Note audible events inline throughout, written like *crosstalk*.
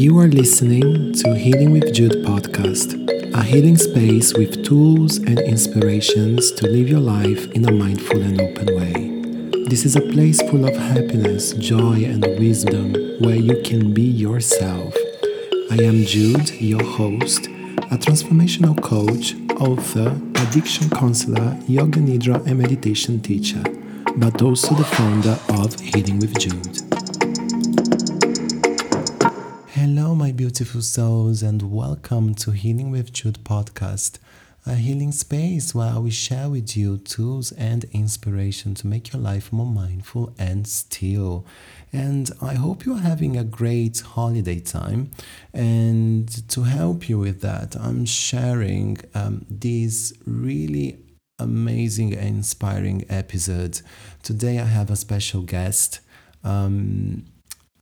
You are listening to Healing with Jude podcast, a healing space with tools and inspirations to live your life in a mindful and open way. This is a place full of happiness, joy, and wisdom where you can be yourself. I am Jude, your host, a transformational coach, author, addiction counselor, yoga nidra, and meditation teacher, but also the founder of Healing with Jude. Beautiful souls, and welcome to Healing with Jude podcast, a healing space where we share with you tools and inspiration to make your life more mindful and still. And I hope you're having a great holiday time. And to help you with that, I'm sharing um, really amazing and inspiring episodes. Today, I have a special guest. Um,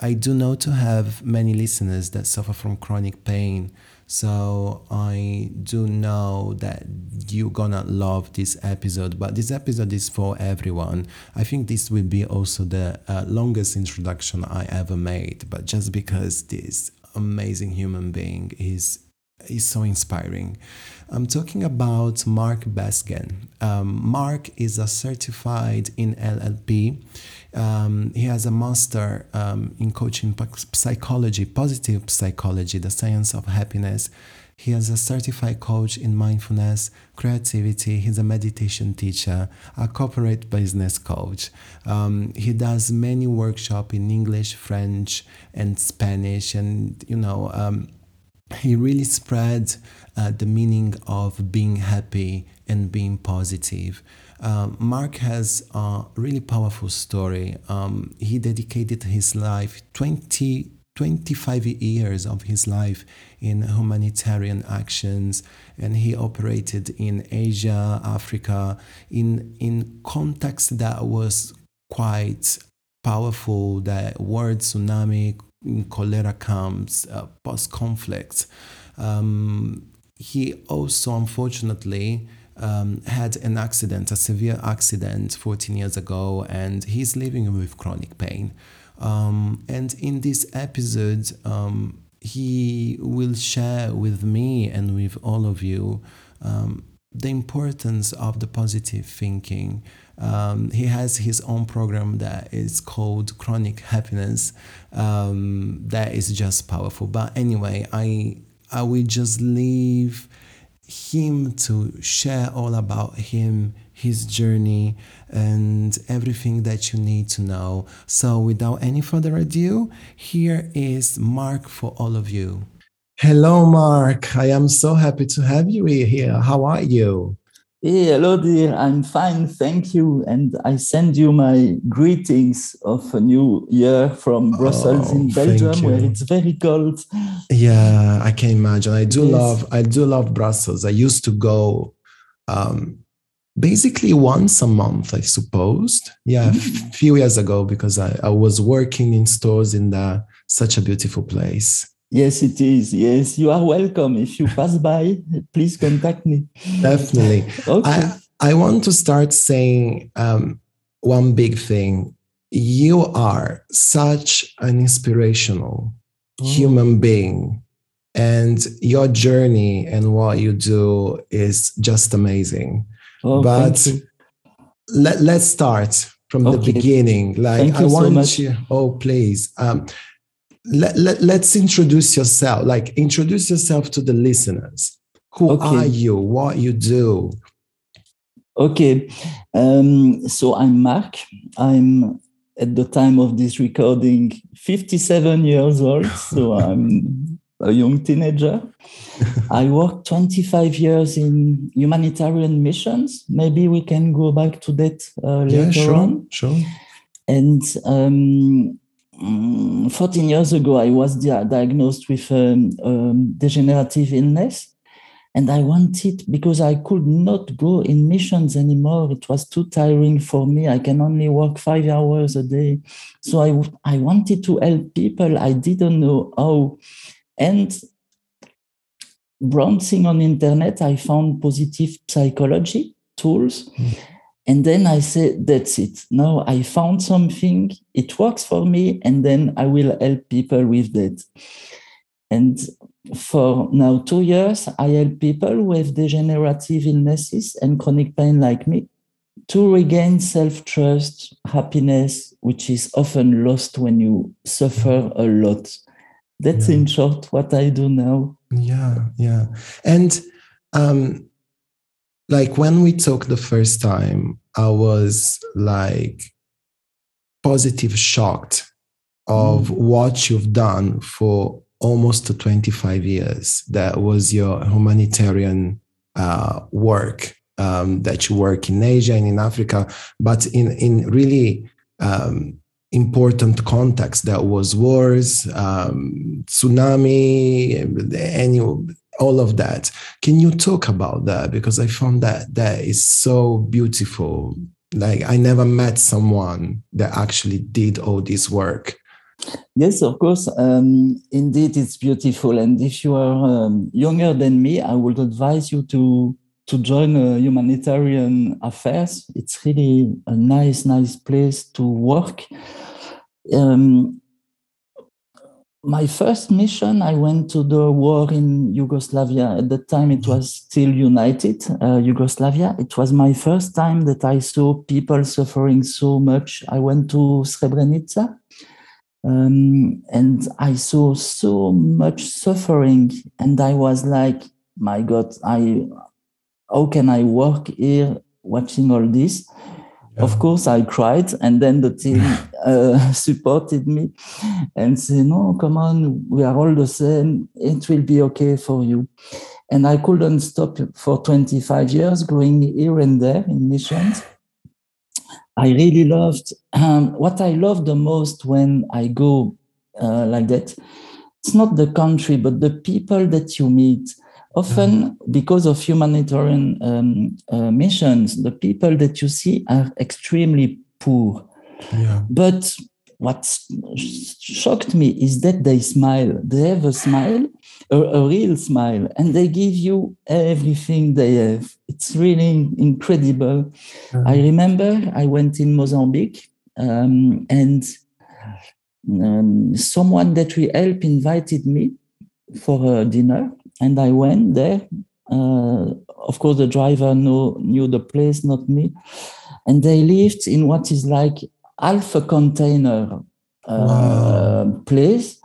I do know to have many listeners that suffer from chronic pain. So I do know that you're gonna love this episode, but this episode is for everyone. I think this will be also the uh, longest introduction I ever made, but just because this amazing human being is is so inspiring. I'm talking about Mark Besgen. Um, Mark is a certified in NLP. Um, he has a master um, in coaching psychology, positive psychology, the science of happiness. He is a certified coach in mindfulness, creativity. He's a meditation teacher, a corporate business coach. Um, he does many workshops in English, French, and Spanish, and you know um, he really spread uh, the meaning of being happy and being positive. Um, Mark has a really powerful story. Um, he dedicated his life, 20, 25 years of his life, in humanitarian actions, and he operated in Asia, Africa, in, in context that was quite powerful, that word tsunami, cholera camps, uh, post conflict. Um, he also, unfortunately, um, had an accident, a severe accident 14 years ago, and he's living with chronic pain. Um, and in this episode, um, he will share with me and with all of you um, the importance of the positive thinking. Um, he has his own program that is called Chronic Happiness. Um, that is just powerful. But anyway, I I will just leave him to share all about him, his journey, and everything that you need to know. So, without any further ado, here is Mark for all of you. Hello, Mark. I am so happy to have you here. How are you? Hey, hello, dear. I'm fine, thank you. And I send you my greetings of a new year from Brussels oh, in Belgium, where it's very cold. Yeah, I can imagine. I do yes. love, I do love Brussels. I used to go um, basically once a month, I suppose. Yeah, mm. a few years ago because I, I was working in stores in the such a beautiful place. Yes, it is. Yes, you are welcome. If you pass by, please contact me. Definitely. *laughs* okay. I, I want to start saying um, one big thing. You are such an inspirational oh. human being, and your journey and what you do is just amazing. Oh, but let, let's start from okay. the beginning. Like, I want so you, oh, please. Um, let, let, let's introduce yourself like introduce yourself to the listeners. Who okay. are you? What you do? Okay. Um, so i'm mark. I'm at the time of this recording 57 years old so *laughs* i'm a young teenager. I worked 25 years in humanitarian missions. Maybe we can go back to that uh, later yeah, sure, on. sure. And um, um, 14 years ago, I was di- diagnosed with um, um, degenerative illness. And I wanted, because I could not go in missions anymore, it was too tiring for me. I can only work five hours a day. So I, I wanted to help people. I didn't know how. And browsing on internet, I found positive psychology tools. Mm. And then I said, that's it. Now I found something, it works for me, and then I will help people with that. And for now two years, I help people with degenerative illnesses and chronic pain like me to regain self trust, happiness, which is often lost when you suffer a lot. That's yeah. in short what I do now. Yeah, yeah. And um, like when we talked the first time, I was like positive shocked of mm. what you've done for almost 25 years. That was your humanitarian uh, work um, that you work in Asia and in Africa, but in in really um, important context. That was wars, um, tsunami, any all of that. Can you talk about that? Because I found that that is so beautiful. Like I never met someone that actually did all this work. Yes, of course. Um, indeed, it's beautiful. And if you are um, younger than me, I would advise you to to join uh, humanitarian affairs. It's really a nice, nice place to work. Um, my first mission, I went to the war in Yugoslavia. At the time, it was still united, uh, Yugoslavia. It was my first time that I saw people suffering so much. I went to Srebrenica um, and I saw so much suffering, and I was like, my God, I how can I work here watching all this? Yeah. Of course, I cried, and then the team *laughs* uh, supported me and said, "No, come on, we are all the same. It will be okay for you." And I couldn't stop for 25 years going here and there in missions. I really loved um, what I love the most when I go uh, like that. It's not the country, but the people that you meet Often, mm-hmm. because of humanitarian um, uh, missions, the people that you see are extremely poor. Yeah. But what shocked me is that they smile. They have a smile, a, a, real smile, and they give you everything they have. It's really incredible. Mm-hmm. I remember I went in Mozambique um, and um, someone that we help invited me for a dinner and I went there. Uh, of course, the driver knew, knew the place, not me. And they lived in what is like half a container uh, wow. place.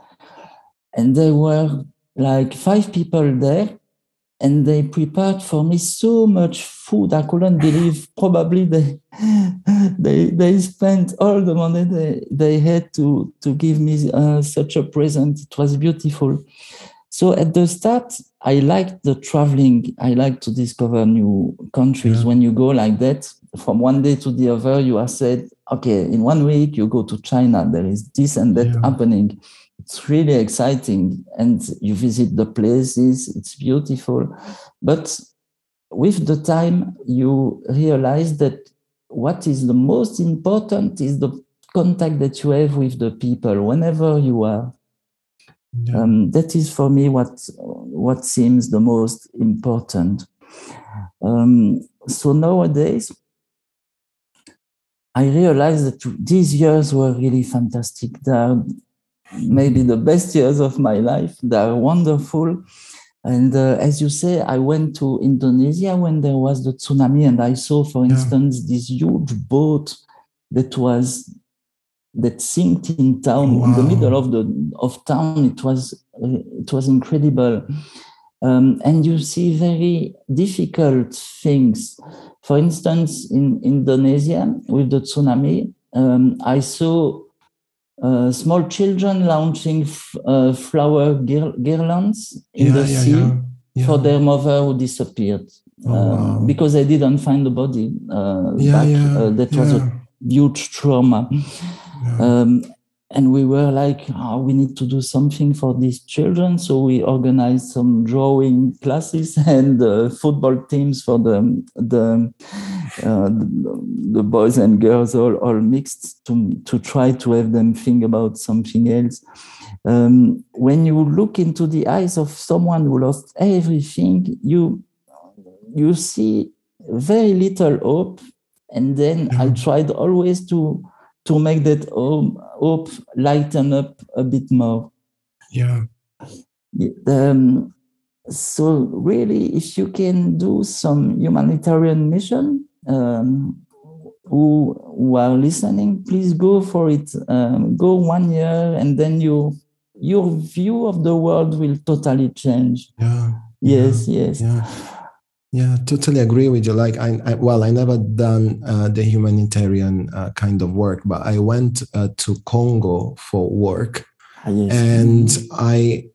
And there were like five people there. And they prepared for me so much food. I couldn't believe *laughs* probably they they they spent all the money they, they had to to give me uh, such a present. It was beautiful. So at the start, I liked the traveling. I like to discover new countries. Yeah. When you go like that, from one day to the other, you are said, okay, in one week you go to China. There is this and that yeah. happening. It's really exciting, and you visit the places. It's beautiful, but with the time, you realize that what is the most important is the contact that you have with the people whenever you are. Um, that is for me what what seems the most important. Um, so nowadays, I realize that these years were really fantastic. They are maybe the best years of my life. They are wonderful. And uh, as you say, I went to Indonesia when there was the tsunami, and I saw, for yeah. instance, this huge boat that was that sank in town wow. in the middle of the of town it was it was incredible um, and you see very difficult things for instance in indonesia with the tsunami um, i saw uh, small children launching f- uh, flower guirlands in yeah, the yeah, sea yeah. for their mother who disappeared oh, uh, wow. because they didn't find the body uh, back. Uh, that was a huge trauma um, and we were like, oh, we need to do something for these children. So we organized some drawing classes *laughs* and uh, football teams for the the, uh, the boys and girls all, all mixed to to try to have them think about something else. Um, when you look into the eyes of someone who lost everything, you you see very little hope. And then I tried always to to make that hope, hope lighten up a bit more. Yeah. Um, so really, if you can do some humanitarian mission, um, who, who are listening, please go for it. Um, go one year, and then you your view of the world will totally change. Yeah. Yes. Yeah, yes. Yeah. Yeah, totally agree with you. Like, I, I well, I never done uh, the humanitarian uh, kind of work, but I went uh, to Congo for work, Ah, yes. and I,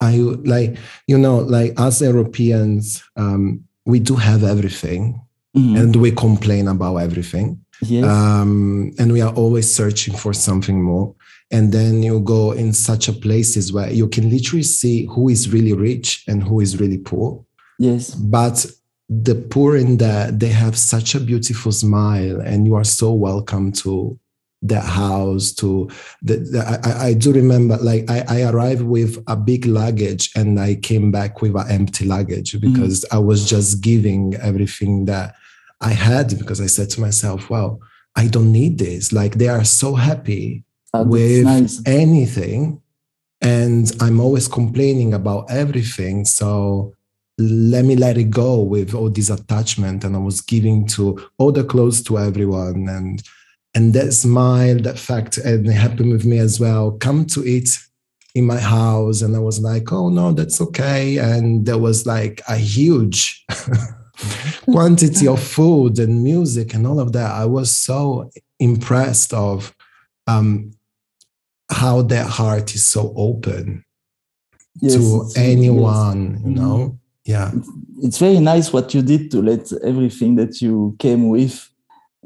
I like you know, like as Europeans, um, we do have everything, Mhm. and we complain about everything, yes. um, and we are always searching for something more. And then you go in such a places where you can literally see who is really rich and who is really poor yes. but the poor in that they have such a beautiful smile and you are so welcome to their house to the, the I, I do remember like I, I arrived with a big luggage and i came back with an empty luggage mm. because i was just giving everything that i had because i said to myself well i don't need this like they are so happy oh, that's with nice. anything and i'm always complaining about everything so let me let it go with all this attachment and i was giving to all the clothes to everyone and and that smile that fact and it happened with me as well. Come to eat in my house and i was like oh no that's okay. And there was like a huge *laughs* quantity of food and music and all of that. I was so impressed of um how their heart is so open Yes, to anyone you know yeah it's very nice what you did to let everything that you came with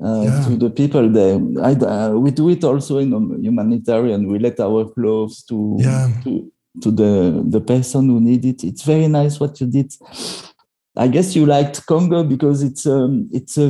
uh, Yeah. to the people there. I, uh, we do it also in um, humanitarian. We let our clothes to Yeah. to to the the person who need it. It's very nice what you did. I guess you liked Congo because it's um it's a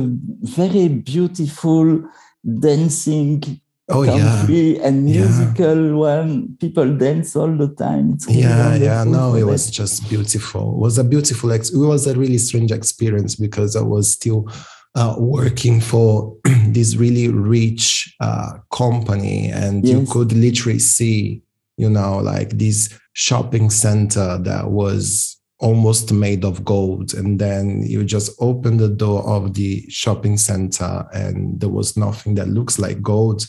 very beautiful dancing oh yeah country and Yeah. musical one. People dance all the time. It's really yeah yeah no it was just beautiful it was a beautiful ex- it was a really strange experience because i was still uh, working for *clears throat* this really rich uh, company and you could literally see you know like this shopping center that was almost made of gold and then you just open the door of the shopping center and there was nothing that looks like gold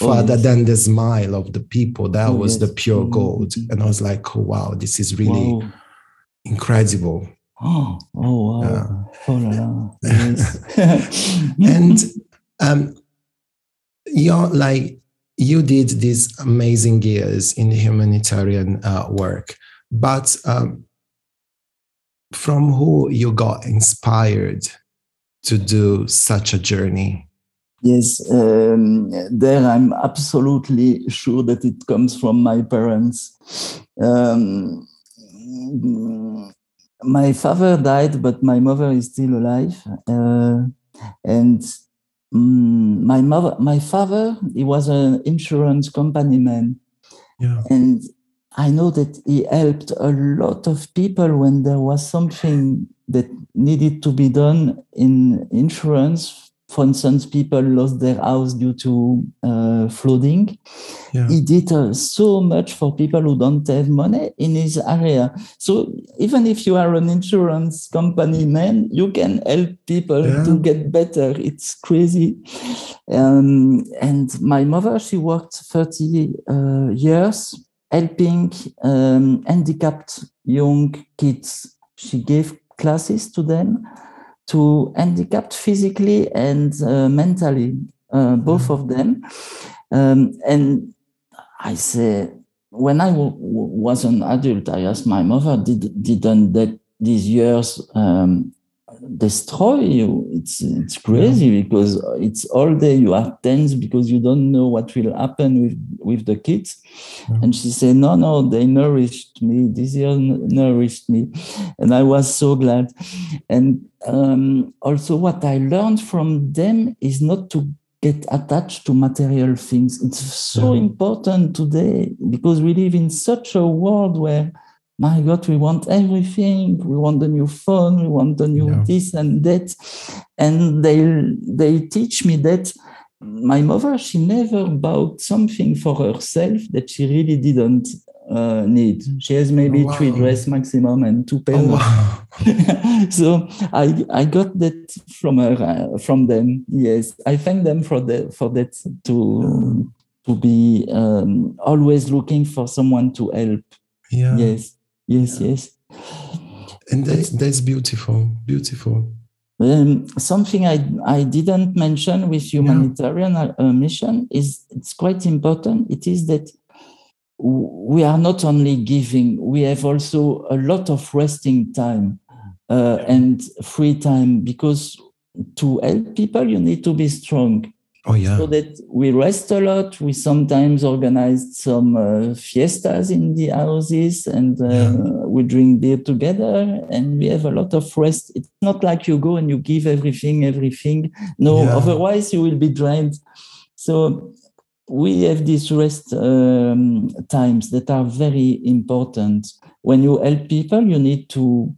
Oh, further than the smile of the people that Oh, was the pure Mhm. gold and i was like oh, wow this is really Wow. incredible Oh, oh wow. Yeah. Oh la la. *laughs* Yes. *laughs* and um you're like you did these amazing years in the humanitarian uh, work but um, from who you got inspired to do such a journey yes, um, there I'm absolutely sure that it comes from my parents. Um, my father died, but my mother is still alive. Uh, and mm, my mother, my father, he was an insurance company man. yeah And I know that he helped a lot of people when there was something that needed to be done in insurance. For instance, people lost their house due to uh, flooding. yeah He did uh, so much for people who don't have money in his area. So even if you are an insurance company man, you can help people Yeah. to get better. It's crazy. Um, and my mother, she worked 30 uh, years helping um, handicapped young kids. She gave classes to them to handicapped physically and uh, mentally, uh, both of them. Um, and I say, when I was an adult, I asked my mother, Did, didn't that these years um, destroy you? It's, it's crazy because it's all day you are tense because you don't know what will happen with, with the kids. Yeah. And she said, No, no, they nourished me. This year nourished me. And I was so glad. And um, also, what I learned from them is not to get attached to material things. It's so Yeah. important today because we live in such a world where, my God, we want everything. We want the new phone. We want the new Yeah. this and that. And they they teach me that my mother she never bought something for herself that she really didn't uh, need. She has maybe Oh, wow. three dress maximum and two pairs. wow. *laughs* *laughs* so I I got that from her uh, from them. Yes, I thank them for that for that to to be um, always looking for someone to help. Yeah. Yes, yes, yes. And that, that's beautiful. Beautiful. Um, something I, I didn't mention with humanitarian uh, mission is it's quite important. It is that we are not only giving, we have also a lot of resting time uh, and free time because to help people, you need to be strong. Oh, yeah. So that we rest a lot. We sometimes organized some uh, fiestas in the houses and uh, Yeah. we drink beer together and we have a lot of rest. It's not like you go and you give everything, everything. No, Yeah. otherwise you will be drained. So we have these rest um, times that are very important. When you help people, you need to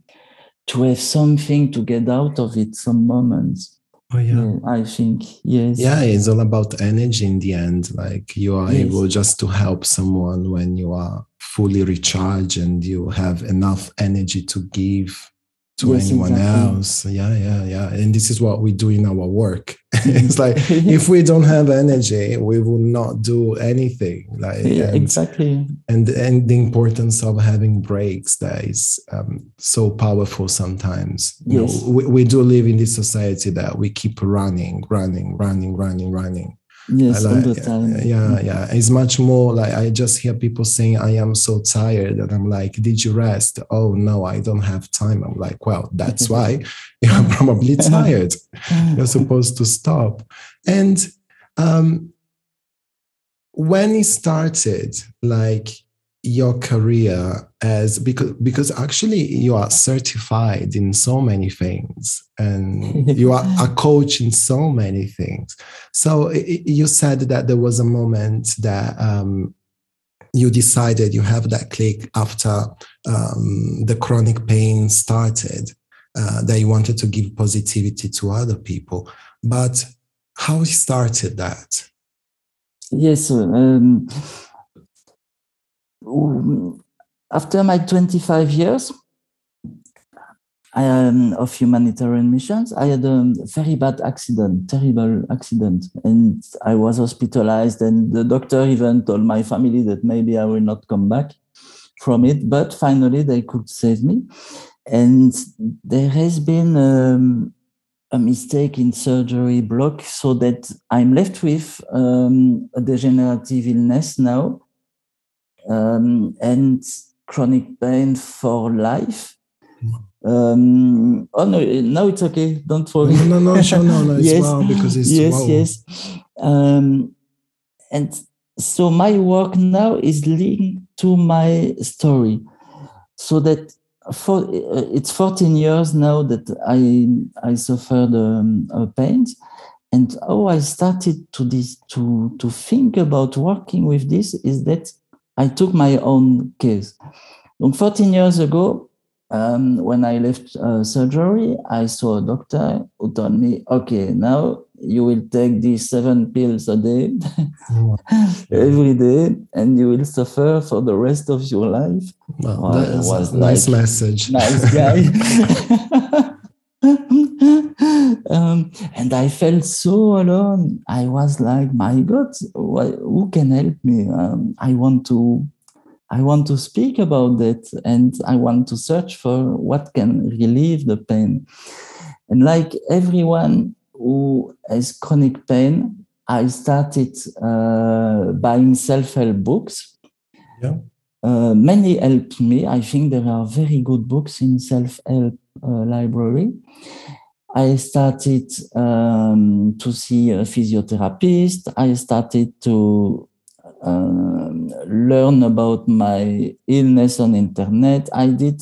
to have something to get out of it, some moments. Oh, yeah. Yeah, I think yes. Yeah, it's all about energy in the end. Like you are Yes. able just to help someone when you are fully recharged and you have enough energy to give to Yes, anyone exactly. else. Yeah, yeah, yeah. And this is what we do in our work. *laughs* it's like *laughs* if we don't have energy, we will not do anything. Like Yeah, and, exactly. and and the importance of having breaks that is um, so powerful sometimes you know, we, we do live in this society that we keep running running running running running Yes, like-. Mm. yeah yeah it's much more like i just hear people saying i am so tired and i'm like did you rest oh no i don't have time i'm like well that's *laughs* why you're probably *laughs* tired you're *laughs* supposed to stop and um when it started like your career as because because actually you are certified in so many things and *laughs* you are a coach in so many things so i- i- you said that there was a moment that um you decided you have that click after um, the chronic pain started uh, that you wanted to give positivity to other people but how started that Yes. Um, after my 25 years um, of humanitarian missions, I had a very bad accident, terrible accident, and I was hospitalized. And the doctor even told my family that maybe I will not come back from it. But finally, they could save me. And there has been um, a mistake in surgery block so that I'm left with um, a degenerative illness now um, and chronic pain for life. Um, oh no, no, it's okay. Don't worry. no no no sure no no it's *laughs* Yes, well because it's yes, wow. yes. Um, and so my work now is linked to my story, so that for uh, it's 14 years now that I I suffered um, a pain, and how I started to this to to think about working with this is that I took my own case. Donc 14 years ago, um, when I left uh, surgery, I saw a doctor who told me, okay, now you will take these seven pills a day, *laughs* Wow. every day, and you will suffer for the rest of your life. Well, Well, that I is was a nice like, message Nice guy. *laughs* *laughs* um, and I felt so alone. I was like, my God, who can help me? Um, I want to I want to speak about that and I want to search for what can relieve the pain. And like everyone who has chronic pain, I started uh, buying self help books. Yeah. Uh, many helped me. I think there are very good books in self help uh, library. I started um, to see a physiotherapist. I started to um, learn about my illness on internet. I did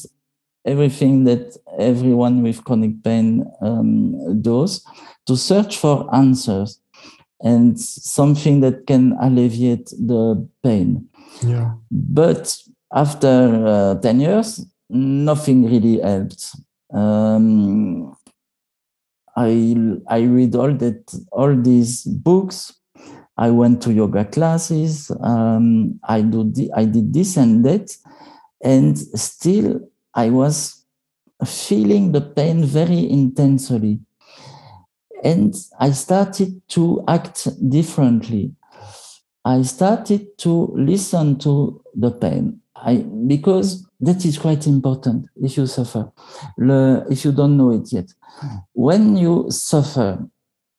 everything that everyone with chronic pain um, does to search for answers and something that can alleviate the pain. yeah But after uh, 10 years, nothing really helped. Um, I, I read all that all these books I went to yoga classes. Um, I do the, I did this and that, and still I was feeling the pain very intensely. And I started to act differently. I started to listen to the pain. I, because that is quite important if you suffer, Le, if you don't know it yet. When you suffer,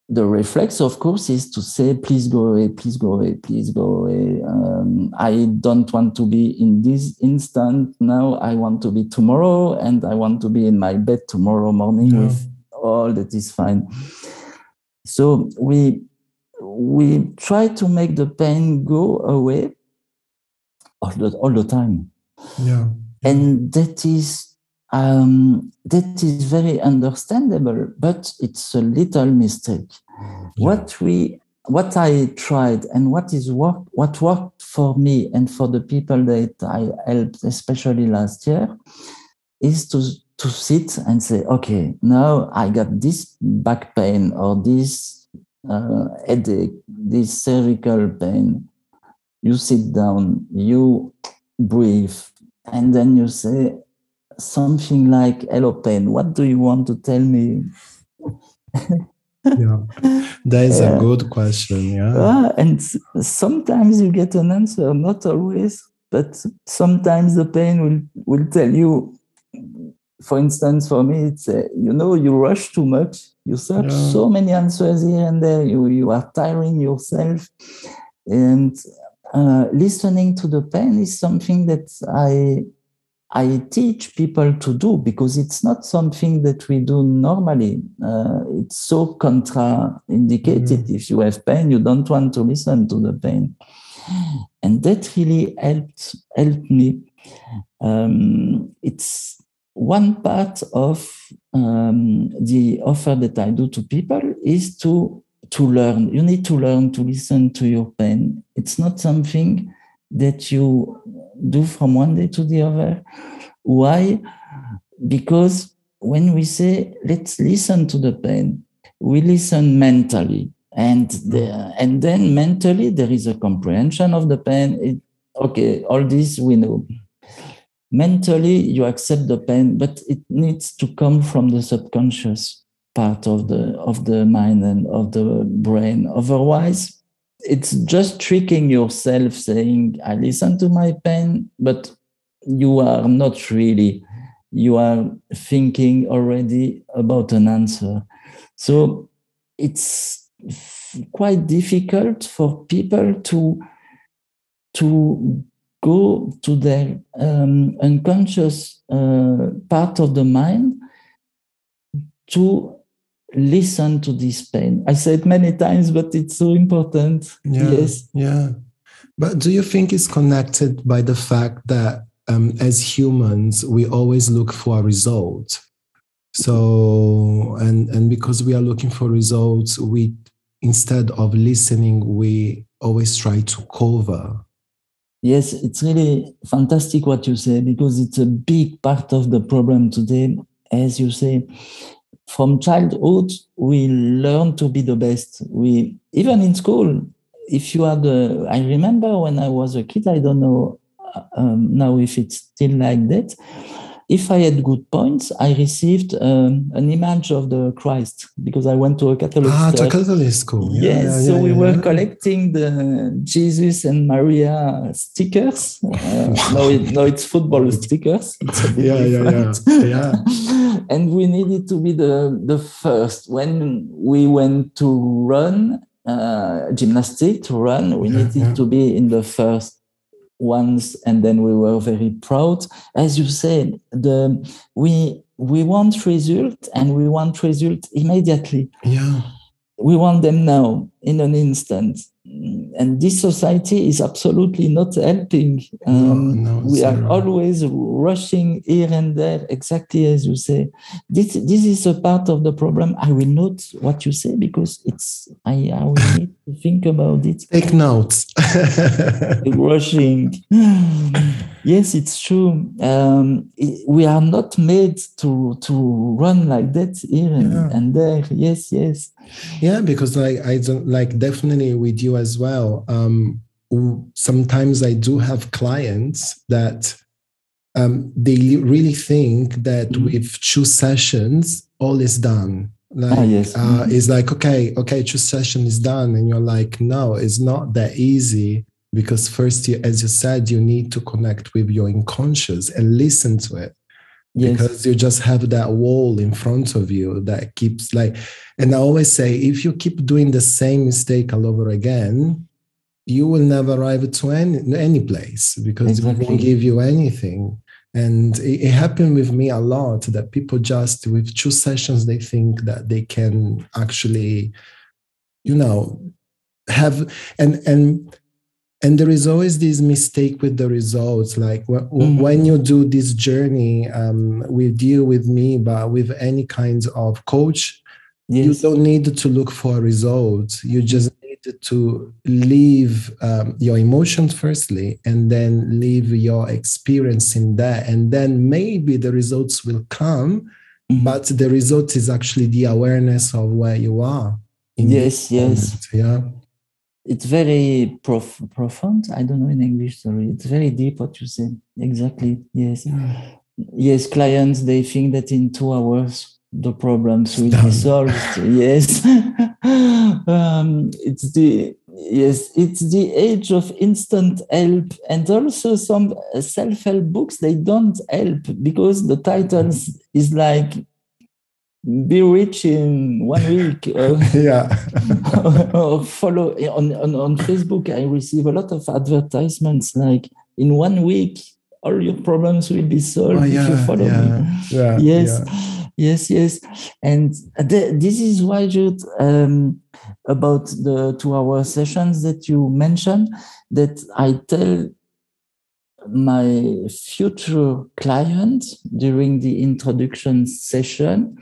the reflex, of course, is to say, please go away, please go away, please go away. Um, I don't want to be in this instant now. I want to be tomorrow, and I want to be in my bed tomorrow morning yeah. with all that is fine. So we we try to make the pain go away all the, all the time. Yeah. And that is um, that is very understandable, but it's a little mistake. Yeah. What we what I tried and what is work what worked for me and for the people that I helped, especially last year, is to to sit and say, okay, now I got this back pain or this uh, headache, this cervical pain. You sit down, you breathe, and then you say, something like, Hello, pain, what do you want to tell me? *laughs* yeah, that is a good question. Yeah. Uh, and sometimes you get an answer, not always, but sometimes the pain will, will tell you. For instance, for me, it's uh, you know, you rush too much, you search yeah. so many answers here and there, you, you are tiring yourself. And uh, listening to the pain is something that I I teach people to do because it's not something that we do normally. Uh, it's so contraindicated. Mm. If you have pain, you don't want to listen to the pain. And that really helped, helped me. Um, it's one part of um, the offer that I do to people is to to learn. You need to learn to listen to your pain. It's not something that you do from one day to the other. Why? Because when we say, let's listen to the pain, we listen mentally. And, the, and then mentally, there is a comprehension of the pain. It, okay, all this we know. Mentally, you accept the pain, but it needs to come from the subconscious part of the of the mind and of the brain. Otherwise, it's just tricking yourself saying i listen to my pain but you are not really you are thinking already about an answer so it's quite difficult for people to to go to their um, unconscious uh, part of the mind to listen to this pain. I said many times, but it's so important. Yeah, yes. Yeah. But do you think it's connected by the fact that um, as humans, we always look for a result? So, and, and because we are looking for results, we, instead of listening, we always try to cover. Yes, it's really fantastic what you say because it's a big part of the problem today. As you say, from childhood we learn to be the best we even in school if you are the i remember when i was a kid i don't know uh, um, now if it's still like that if I had good points, I received um, an image of the Christ because I went to a Catholic ah, to Catholic school. Yeah, yes, yeah, so yeah, we yeah. were collecting the Jesus and Maria stickers. *laughs* Uh, no, it, no, it's football *laughs* stickers. It's yeah, yeah, yeah, yeah. *laughs* and we needed to be the the first. When we went to run uh, gymnastic to run. We needed to be in the first once and then we were very proud. As you said the we we want result and we want result immediately. Yeah. We want them now in an instant and this society is absolutely not helping. Um, no, no, we are always rushing here and there, exactly as you say. This this is a part of the problem. I will note what you say because it's I, I will *laughs* need to think about it. Take notes. *laughs* rushing. *sighs* yes, it's true. Um, we are not made to to run like that here and, yeah. and there. Yes, yes. Yeah, because like I don't like definitely with you as well. Um, sometimes I do have clients that um, they really think that mm-hmm. with two sessions all is done like, ah, yes. uh, mm-hmm. it's like, okay, okay, two session is done. And you're like, no, it's not that easy because first, you, as you said, you need to connect with your unconscious and listen to it. Yes. Because you just have that wall in front of you that keeps like, and I always say, if you keep doing the same mistake all over again, you will never arrive to any, any place because exactly. it won't give you anything. And it, it, happened with me a lot that people just with two sessions they think that they can actually, you know, have and and and there is always this mistake with the results like mm-hmm. when you do this journey um, with you with me but with any kinds of coach yes. you don't need to look for results you just need to leave um, your emotions firstly and then leave your experience in there and then maybe the results will come mm-hmm. but the result is actually the awareness of where you are yes yes yeah it's very prof- profound. I don't know in english sorry. It's very deep what you say. exactly. Yes. Yes clients they think that in two hours the problems will be solved. yes, *laughs* um, it's the yes, it's the age of instant help, and also some self-help books they don't help because the titles is like be rich in one week. Or, *laughs* yeah. or *laughs* follow on, on on facebook i receive a lot of advertisements like in one week all your problems will be solved oh, yeah, if you follow yeah, me. Yeah, *laughs* yes yes yes. And th- this is why Jude, um, about the two hour sessions that you mentioned that i tell my future clients during the introduction session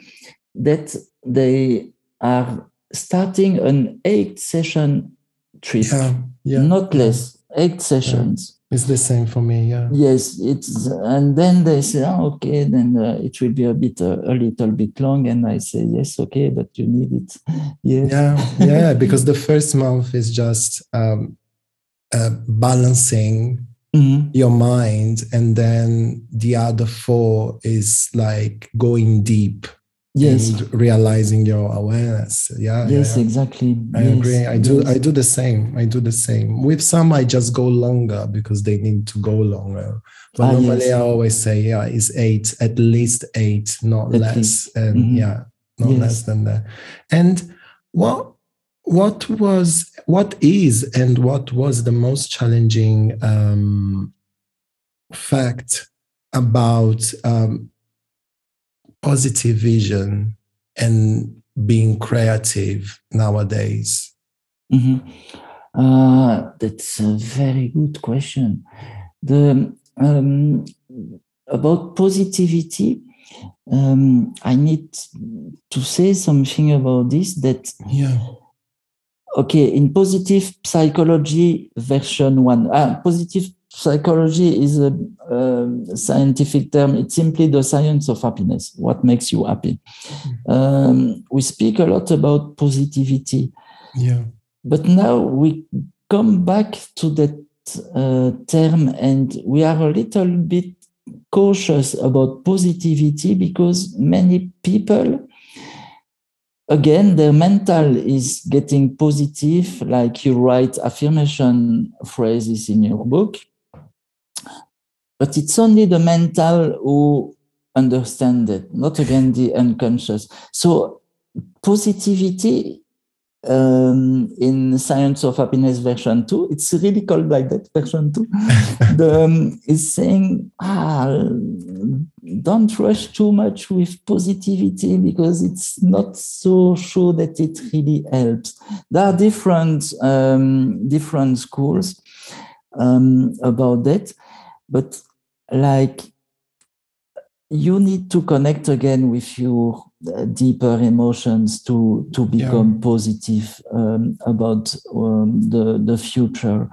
that they are starting an eight session trip yeah, yeah, not less eight sessions it's the same for me, yeah. Yes, it's and then they say, oh, okay, then uh, it will be a bit uh, a little bit long, and I say, yes, okay, but you need it. *laughs* Yes. Yeah, yeah, because the first month is just um, uh, balancing mm-hmm. your mind, and then the other four is like going deep yes and realizing your awareness yeah yes yeah, exactly i yes. agree i do yes. i do the same i do the same with some i just go longer because they need to go longer but ah, normally yes. i always say yeah it's eight at least eight not at less least. and mm-hmm. yeah not less than that and what what was what is and what was the most challenging um, fact about um, positive vision and being creative nowadays? Mm-hmm. Uh, that's a very good question. The um, about positivity, um, I need to say something about this. That yeah. Okay, in positive psychology version one, uh, positive psychology is a, a, scientific term. It's simply the science of happiness. What makes you happy? Um, we speak a lot about positivity. Yeah. But now we come back to that uh, term and we are a little bit cautious about positivity because many people again their mental is getting positive like you write affirmation phrases in your book but it's only the mental who understand it, not again the unconscious. So positivity um, in Science of Happiness version 2, it's really called like that, version 2, *laughs* the, um, is saying, ah, don't rush too much with positivity because it's not so sure that it really helps. There are different, um, different schools um, about that. But like you need to connect again with your deeper emotions to to become yeah. positive um, about um, the the future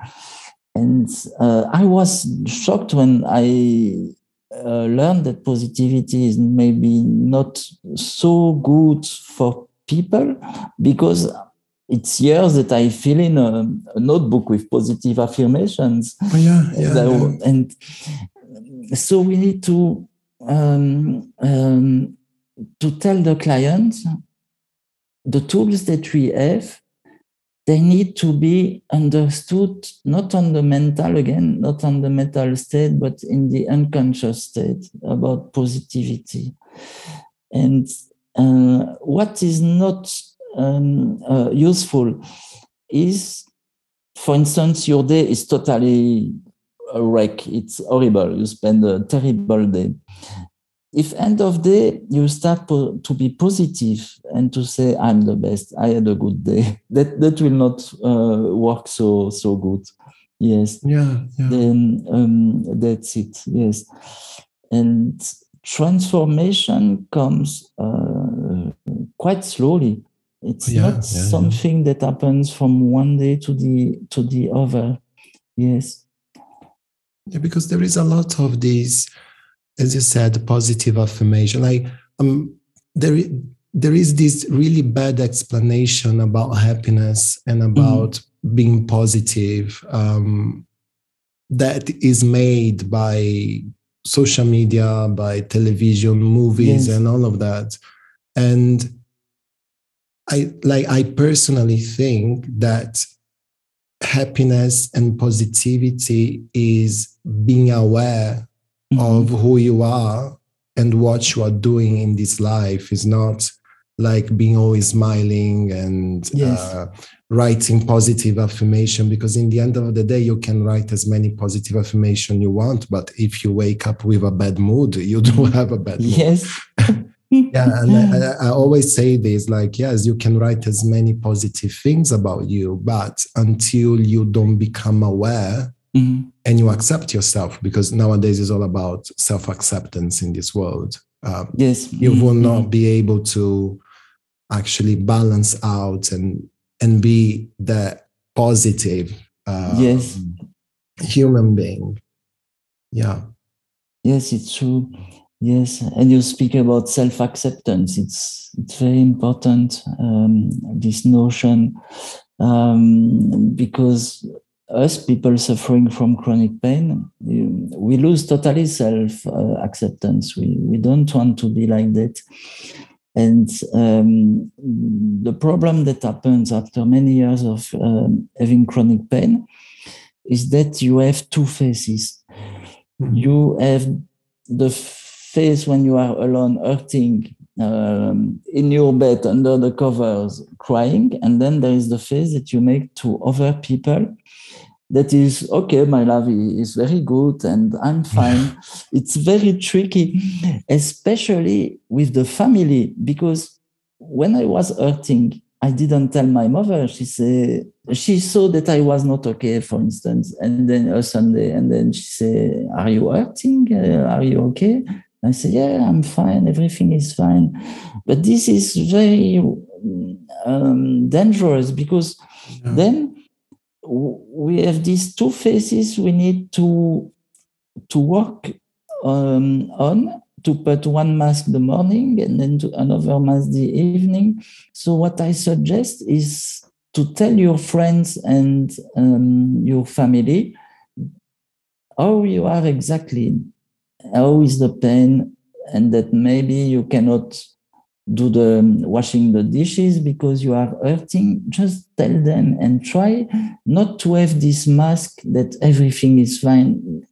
and uh, I was shocked when I uh, learned that positivity is maybe not so good for people because it's years that I fill in a, a notebook with positive affirmations. Oh, yeah, yeah, and, yeah. and so we need to um, um, to tell the client the tools that we have they need to be understood not on the mental again not on the mental state but in the unconscious state about positivity. And uh, what is not um, uh, useful is for instance your day is totally a wreck. It's horrible. You spend a terrible day if end of day you start po- to be positive and to say i'm the best i had a good day *laughs* that that will not uh, work so so good. Yes. Yeah, yeah. then um, that's it. Yes. And transformation comes uh, quite slowly. It's Yeah, not yeah, something that happens from one day to the to the other. Yes. Yeah, because there is a lot of these, as you said, positive affirmation. Like um, there, there is this really bad explanation about happiness and about being positive um, that is made by social media, by television, movies, Yes. and all of that. And I like I personally think that happiness and positivity is being aware of who you are and what you are doing in this life is not like being always smiling and Yes. uh, writing positive affirmation because in the end of the day you can write as many positive affirmation you want but if you wake up with a bad mood you do have a bad mood. Yes. *laughs* Yeah and I, I always say this like yes you can write as many positive things about you but until you don't become aware Mhm. and you accept yourself because nowadays it's all about self-acceptance in this world uh, yes you will Mhm. not be able to actually balance out and and be the positive uh, Yes. human being yeah Yes, it's true. Yes, and you speak about self-acceptance. It's it's very important. Um, this notion, um, because us people suffering from chronic pain, we lose totally self-acceptance. We we don't want to be like that. And um, the problem that happens after many years of um, having chronic pain is that you have two faces you have the face when you are alone hurting um, in your bed under the covers crying and then there is the face that you make to other people that is okay my love is very good and i'm *laughs* fine. It's very tricky especially with the family because when i was hurting i didn't tell my mother. She said she saw that i was not okay for instance and then a sunday and then she said are you hurting? Uh, are you okay i said yeah i'm fine. Everything is fine. But this is very um, dangerous because Yeah. then we have these two faces we need to to work um, on to put one mask the morning and then to another mask the evening. So what i suggest is to tell your friends and um, your family how you are exactly how is the pain and that maybe you cannot do the um, washing the dishes because you are hurting? Just tell them and try not to have this mask that everything is fine.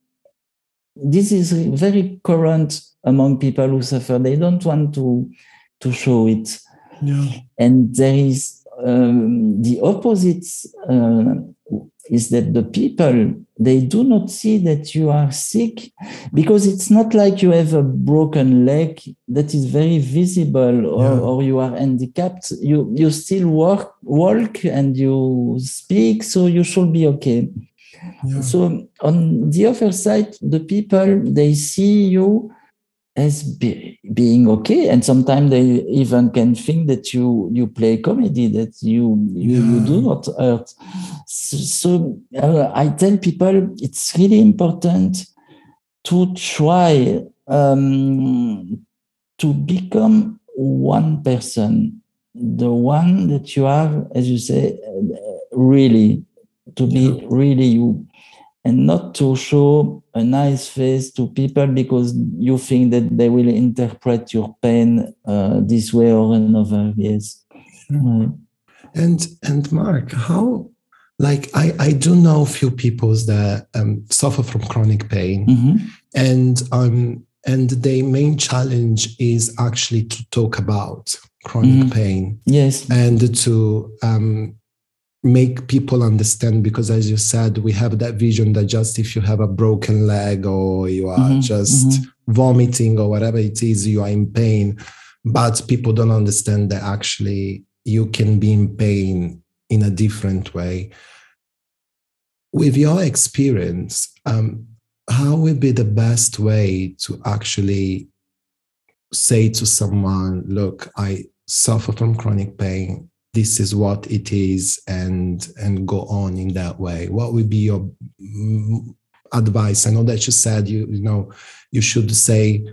This is very current among people who suffer. They don't want to to show it. Yeah. And there is um, the opposite uh, is that the people they do not see that you are sick because it's not like you have a broken leg that is very visible or, Yeah. or you are handicapped. You you still work walk and you speak so you should be okay. Yeah. So on the other side the people they see you as be, being okay and sometimes they even can think that you you play comedy that you you, yeah. you do not hurt so, so uh, i tell people it's really important to try um, to become one person the one that you are as you say really to be yeah. really you and not to show a nice face to people because you think that they will interpret your pain uh, this way or another. Yes. Right. And and Mark, how like I I do know a few people that um, suffer from chronic pain, mm-hmm. and um and the main challenge is actually to talk about chronic mm-hmm. pain. Yes. And to um make people understand because as you said we have that vision that just if you have a broken leg or you are mm-hmm, just mm-hmm. vomiting or whatever it is you are in pain. But people don't understand that actually you can be in pain in a different way. With your experience um, how would be the best way to actually say to someone look i suffer from chronic pain this is what it is and and go on in that way. What would be your advice? I know that you said you you know you should say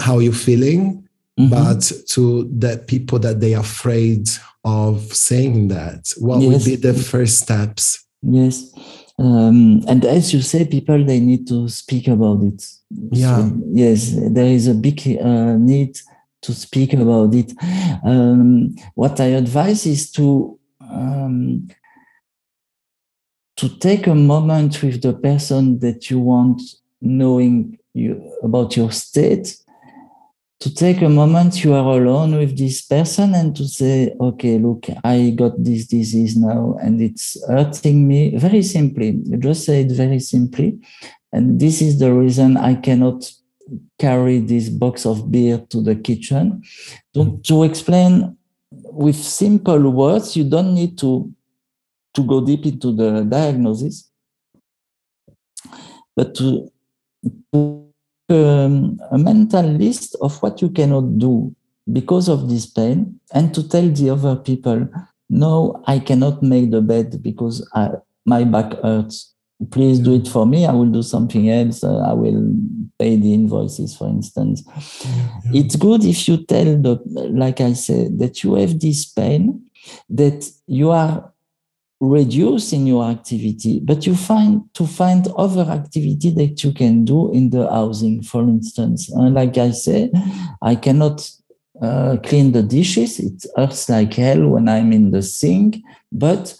how you're feeling mm-hmm. but to the people that they are afraid of saying that what yes. would be the first steps? Yes. Um, and as you say people they need to speak about it. Yeah. so, yes there is a big uh, need to speak about it. Um, what I advise is to um, to take a moment with the person that you want knowing you, about your state to take a moment you are alone with this person and to say okay look i got this disease now and it's hurting me very simply you just say it very simply and this is the reason i cannot carry this box of beer to the kitchen. To, mm. to explain with simple words, you don't need to, to go deep into the diagnosis, but to, to um, a mental list of what you cannot do because of this pain and to tell the other people, no, I cannot make the bed because I, my back hurts please do it for me. I will do something else. Uh, i will pay the invoices for instance. Yeah, it's good if you tell the like i said that you have this pain that you are reducing your activity but you find to find other activity that you can do in the housing for instance. Uh, like i say i cannot uh, clean the dishes. It hurts like hell when i'm in the sink but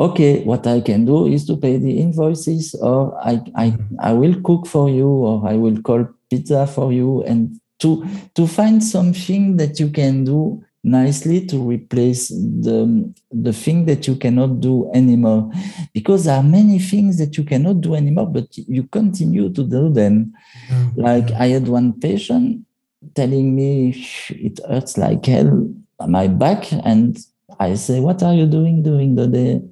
okay, what I can do is to pay the invoices, or I, I. I will cook for you, or I will call pizza for you, and to, to find something that you can do nicely to replace the, the thing that you cannot do anymore. Because there are many things that you cannot do anymore, but you continue to do them. Mm-hmm. Like I had one patient telling me it hurts like hell my back and I say, what are you doing during the day?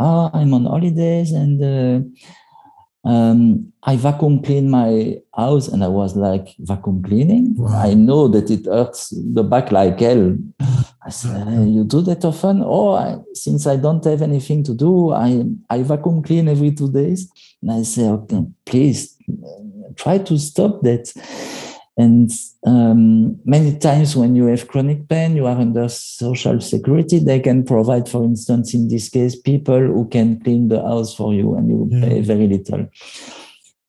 oh, I'm on holidays and uh, um, I vacuum clean my house. And I was like, vacuum cleaning? Wow. I know that it hurts the back like hell. I *laughs* said, you do that often? Oh, I, since I don't have anything to do, I, I vacuum clean every two days. And I say, okay, please try to stop that. And um, many times when you have chronic pain, you are under social security. They can provide, for instance, in this case, people who can clean the house for you and you yeah. pay very little.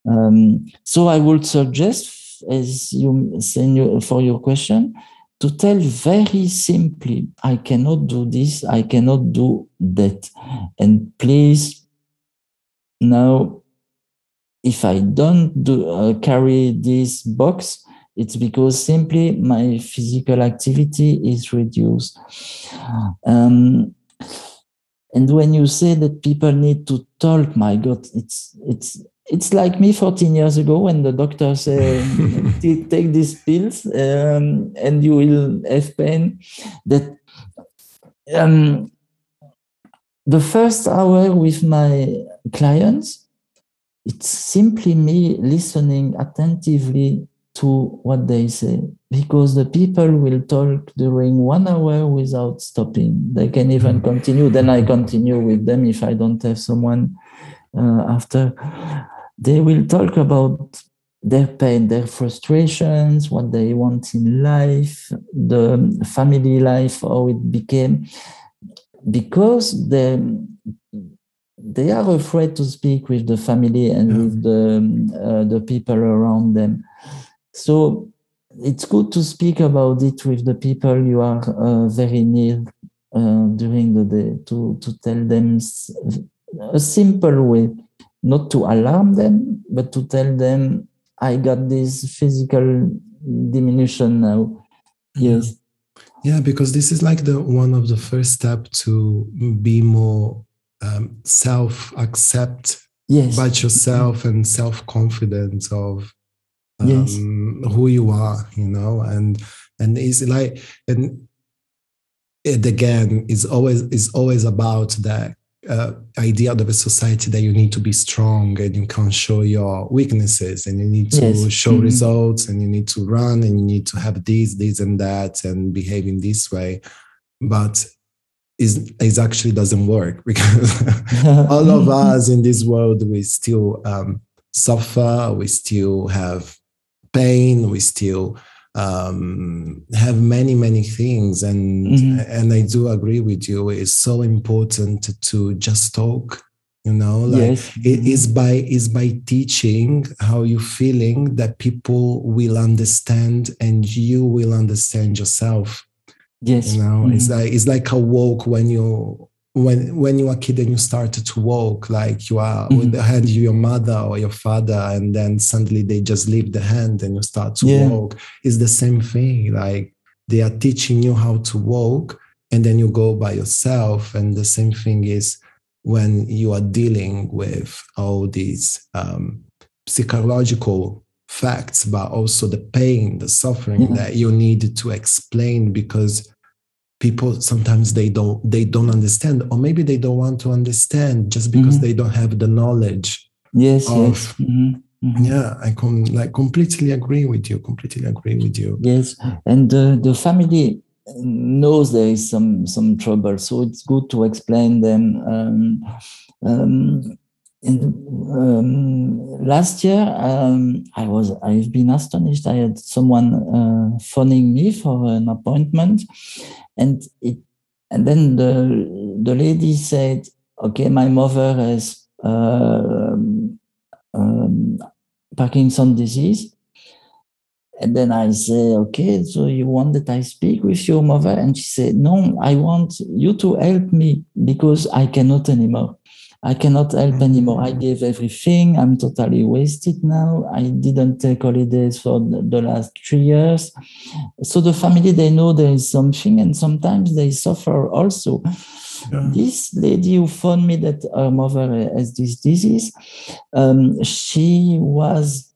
Um, so I would suggest, as you say for your question, to tell very simply, I cannot do this, I cannot do that. And please, now, if I don't do, uh, carry this box, it's because simply my physical activity is reduced. Um, and when you say that people need to talk, my God, it's it's it's like me 14 years ago when the doctor said, *laughs* take these pills um, and you will have pain. That um, the first hour with my clients, it's simply me listening attentively to what they say because the people will talk during one hour without stopping. They can even mm. continue. Then I continue with them if I don't have someone uh, after. They will talk about their pain, their frustrations, what they want in life, the family life, how it became, because they they are afraid to speak with the family and with the uh, the people around them. So it's good to speak about it with the people you are uh, very near uh, during the day to to tell them a simple way, not to alarm them, but to tell them I got this physical diminution now. Yes. Yeah, because this is like the one of the first step to be more um, self accept yes. about yourself and self confidence of um, yes. who you are, you know, and and it's like and it again is always is always about that uh, idea of a society that you need to be strong and you can't show your weaknesses and you need to yes. show mm-hmm. results and you need to run and you need to have this, this, and that and behave in this way. But is it actually doesn't work *laughs* because all of *laughs* us in this world we still um, suffer, we still have pain, we still um, have many many things and mm-hmm. and i do agree with you it's so important to just talk you know like yes. it is by is by teaching how you feeling that people will understand and you will understand yourself yes you know mm-hmm. it's like it's like a walk when you when when you are a kid and you started to walk like you are mm-hmm. with the hand you your mother or your father and then suddenly they just leave the hand and you start to yeah. walk it's the same thing like they are teaching you how to walk and then you go by yourself and the same thing is when you are dealing with all these um, psychological facts but also the pain the suffering yeah. that you need to explain because people sometimes they don't they don't understand or maybe they don't want to understand just because mm-hmm. they don't have the knowledge yes of, yes mm-hmm. Mm-hmm. yeah i can like completely agree with you completely agree with you yes and uh, the family knows there is some some trouble so it's good to explain them um, um, in, um, last year um, i was i've been astonished i had someone uh, phoning me for an appointment and it and then the the lady said okay my mother has uh, um, parkinson disease. And then i say okay so you want that i speak with your mother? And she said no i want you to help me because i cannot anymore I cannot help mm-hmm. anymore. I gave everything. I'm totally wasted now. I didn't take holidays for the last three years. So the family, they know there is something and sometimes they suffer also. Yeah. This lady who phoned me that her mother has this disease, um, she was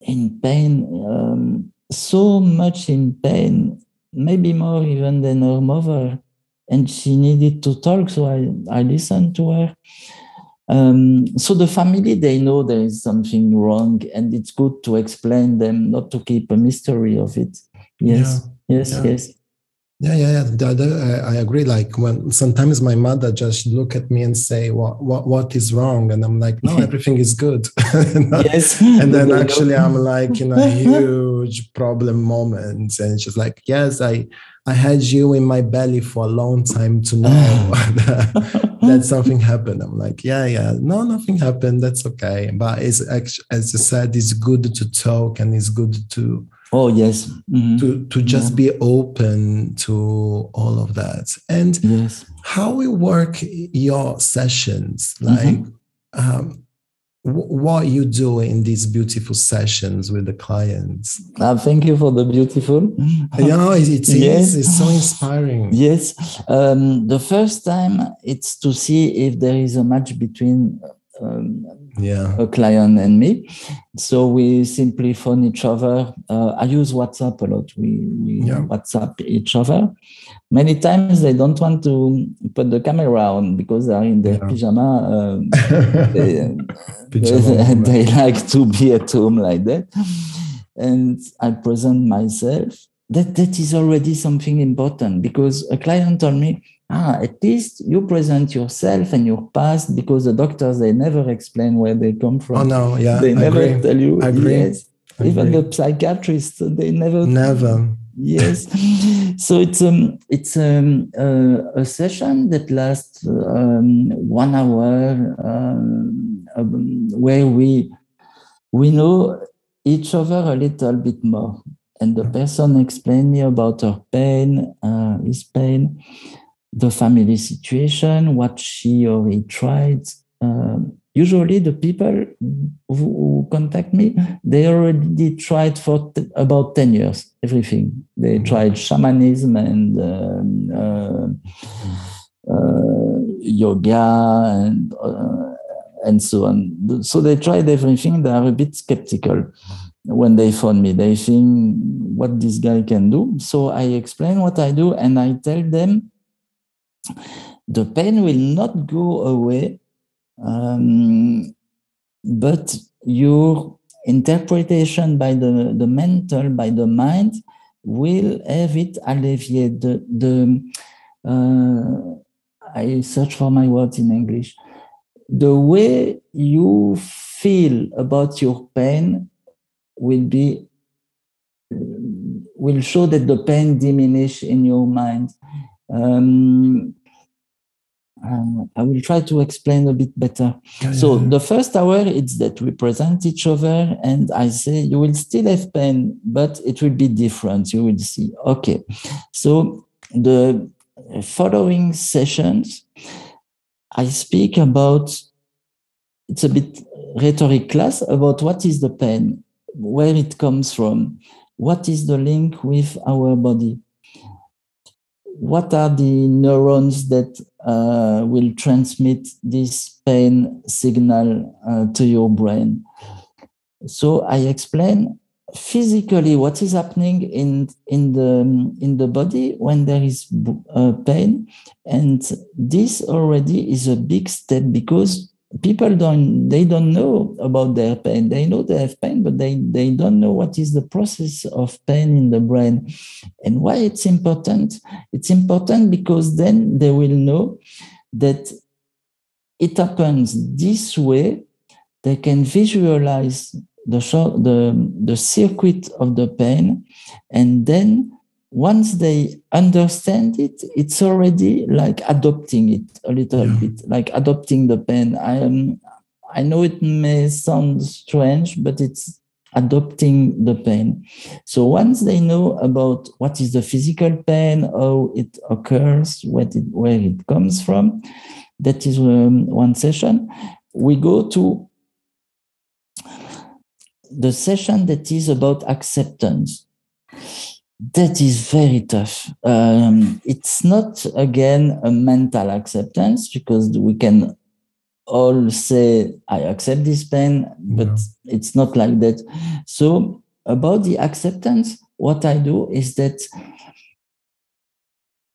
in pain, um, so much in pain, maybe more even than her mother. And she needed to talk, so I, I listened to her um, so the family, they know there is something wrong, and it's good to explain them, not to keep a mystery of it. Yes, yeah. yes, yeah. yes. Yeah, yeah, yeah. I agree. Like when sometimes my mother just look at me and say, "What, what, what is wrong?" And I'm like, "No, *laughs* everything is good." *laughs* yes. and then *laughs* actually, I'm like in a huge problem moment, and she's like, "Yes, I, I had you in my belly for a long time to know *laughs* *laughs* that something happened. I'm like, yeah, yeah, no, nothing happened. That's okay. But it's actually, as you said, it's good to talk and it's good to. Oh yes. Mm-hmm. To to just yeah. be open to all of that. And yes. how we work your sessions, like mm-hmm. um, what you do in these beautiful sessions with the clients. Uh, thank you for the beautiful. *laughs* you know, it, it yes. is, it's so inspiring. *laughs* Yes. Um, the first time it's to see if there is a match between um, yeah. a client and me. So we simply phone each other. Uh, I use WhatsApp a lot. We, we yeah. WhatsApp each other. Many times they don't want to put the camera on because they are in their yeah. pyjama. Um, *laughs* they, pyjama *laughs* they, *laughs* they, like to be at home like that. and I present myself, that, that is already something important because a client told me, ah, at least you present yourself and your past because the doctors, they never explain where they come from. Oh, no, yeah. They never agree. tell you. I Agree. Yes. Even Agree. the psychiatrists, they never Never. Yes. *laughs* So it's um it's um uh, a session that lasts um, one hour um, um, where we we know each other a little bit more. And the person explained me about her pain uh, his pain the family situation what she or he tried um, usually the people who, contact me they already tried for about 10 years everything. They Mhm. tried shamanism and um, uh, uh, yoga and uh, and so on. So they tried everything. They are a bit skeptical when they phone me. They think what this guy can do? So i explain what i do and i tell them the pain will not go away um, but your interpretation by the, the mental, by the mind, will have it alleviate. The, the uh, I search for my words in English. The way you feel about your pain will be will show that the pain diminish in your mind. Um, uh, I will try to explain a bit better. So the first hour it's that we present each other and I say you will still have pain, but it will be different. You will see. Okay. So the following sessions, I speak about it's a bit rhetoric class about what is the pain, where it comes from, what is the link with our body what are the neurons that uh, will transmit this pain signal uh, to your brain? So I explain physically what is happening in in the in the body when there is uh, pain, and this already is a big step because people don't they don't know about their pain. They know they have pain but they they don't know what is the process of pain in the brain. And why it's important? It's important because then they will know that it happens this way. They can visualize the the the circuit of the pain and then once they understand it, it's already like adopting it a little yeah. bit, like adopting the pain. I am, I know it may sound strange, but it's adopting the pain. So once they know about what is the physical pain, how it occurs, what it, where it comes from, that is um, one session. We go to the session that is about acceptance that is very tough. Um, it's not, again, a mental acceptance because we can all say, I accept this pain, but yeah. it's not like that. So, about the acceptance, what I do is that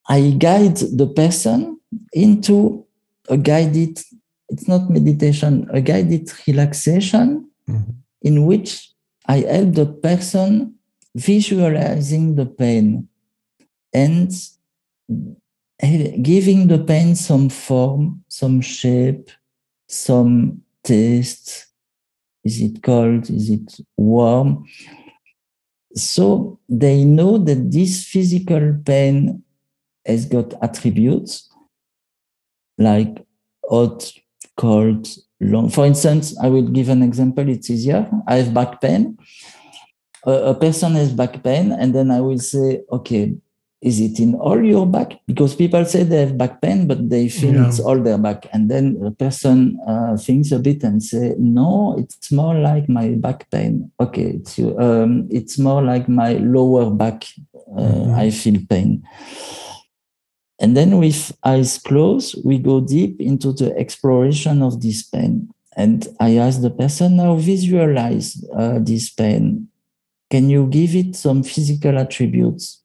I guide the person into a guided, it's not meditation, a guided relaxation mm-hmm. in which I help the person visualizing the pain and giving the pain some form, some shape, some taste. Is it cold? Is it warm? So they know that this physical pain has got attributes like hot, cold, long. For instance, I will give an example, it's easier. I have back pain a, person has back pain, and then I will say, okay, is it in all your back? Because people say they have back pain, but they feel yeah. it's all their back. And then the person uh, thinks a bit and say, no, it's more like my back pain. Okay, it's um, it's more like my lower back. Uh, mm-hmm. I feel pain. And then with eyes closed, we go deep into the exploration of this pain. And I ask the person now visualize uh, this pain can you give it some physical attributes?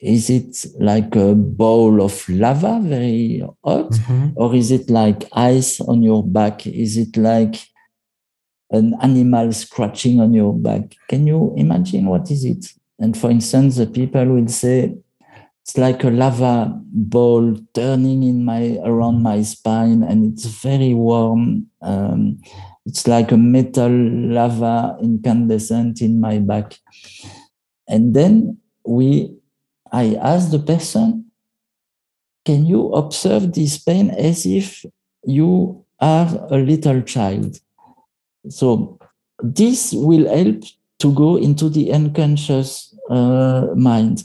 Is it like a bowl of lava, very hot? Mm-hmm. Or is it like ice on your back? Is it like an animal scratching on your back. Can you imagine what is it? And for instance, the people will say, it's like a lava ball turning in my around my spine and it's very warm um, it's like a metal lava incandescent in my back. And then we i ask the person can you observe this pain as if you are a little child? So this will help to go into the unconscious uh, mind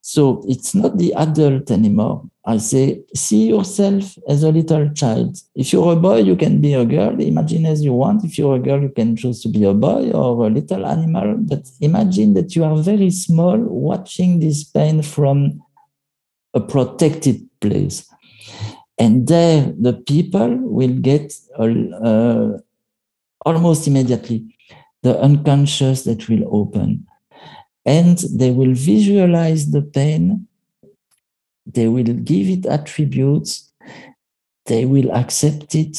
so it's not the adult anymore. I say, see yourself as a little child. If you're a boy, you can be a girl. Imagine as you want. If you're a girl, you can choose to be a boy or a little animal. But imagine that you are very small, watching this pain from a protected place. And there, the people will get uh, almost immediately the unconscious that will open and they will visualize the pain, they will give it attributes, they will accept it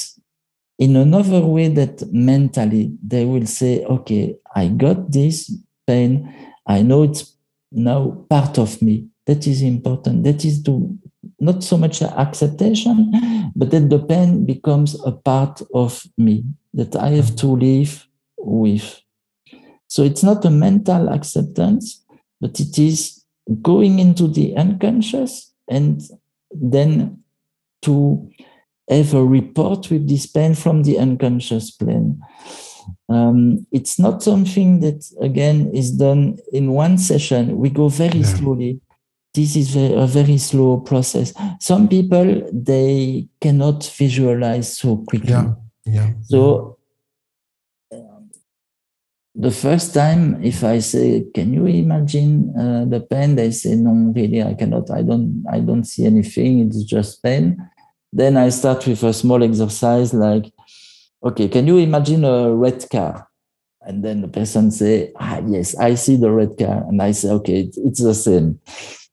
in another way that mentally they will say, okay, I got this pain, I know it's now part of me. That is important. That is to not so much acceptation, but that the pain becomes a part of me that I have to live with. So it's not a mental acceptance, but it is going into the unconscious and then to have a report with this pain from the unconscious plane. Um, it's not something that, again, is done in one session. We go very yeah. slowly. This is a very slow process. Some people, they cannot visualize so quickly. Yeah. Yeah. So the first time if i say can you imagine uh, the pain? They say no really i cannot. I don't i don't see anything. It's just pain. Then i start with a small exercise like okay can you imagine a red car? And then the person say ah yes i see the red car. And i say okay it's the same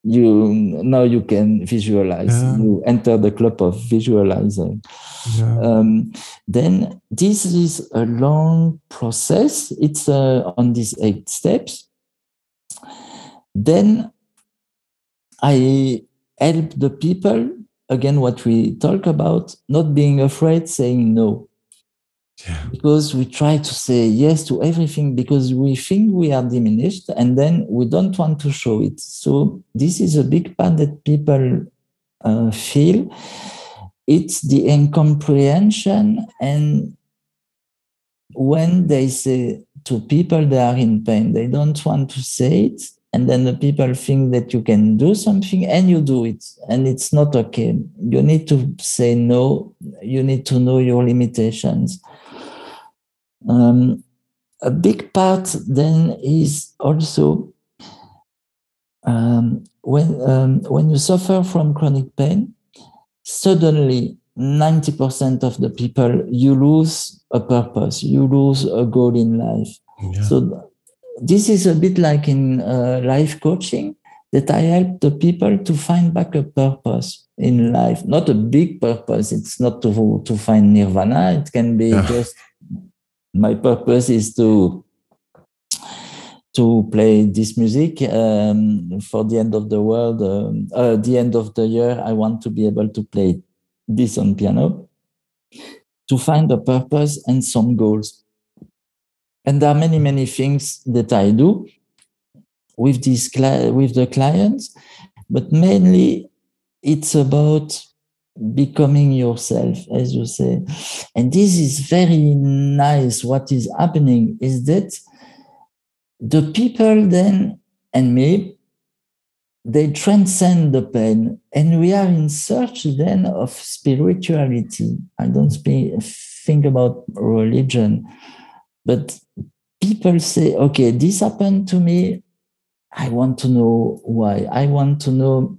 you now you can visualize yeah. you enter the club of visualizing yeah. um, then this is a long process it's uh, on these eight steps then i help the people again what we talk about not being afraid saying no yeah. Because we try to say yes to everything because we think we are diminished and then we don't want to show it. So, this is a big part that people uh, feel. It's the incomprehension. And when they say to people they are in pain, they don't want to say it. And then the people think that you can do something and you do it. And it's not okay. You need to say no. You need to know your limitations um, a big part then is also um, when um, when you suffer from chronic pain, suddenly 90% of the people you lose a purpose, you lose a goal in life. Yeah. So this is a bit like in uh, life coaching that I help the people to find back a purpose in life, not a big purpose. It's not to to find nirvana. It can be yeah. just my purpose is to to play this music um, for the end of the world. Um, uh, the end of the year, I want to be able to play this on piano to find a purpose and some goals. And there are many, many things that I do with these with the clients, but mainly it's about becoming yourself, as you say. And this is very nice. What is happening is that the people then and me, they transcend the pain. And we are in search then of spirituality. I don't speak, think about religion, but people say, okay, this happened to me. I want to know why. I want to know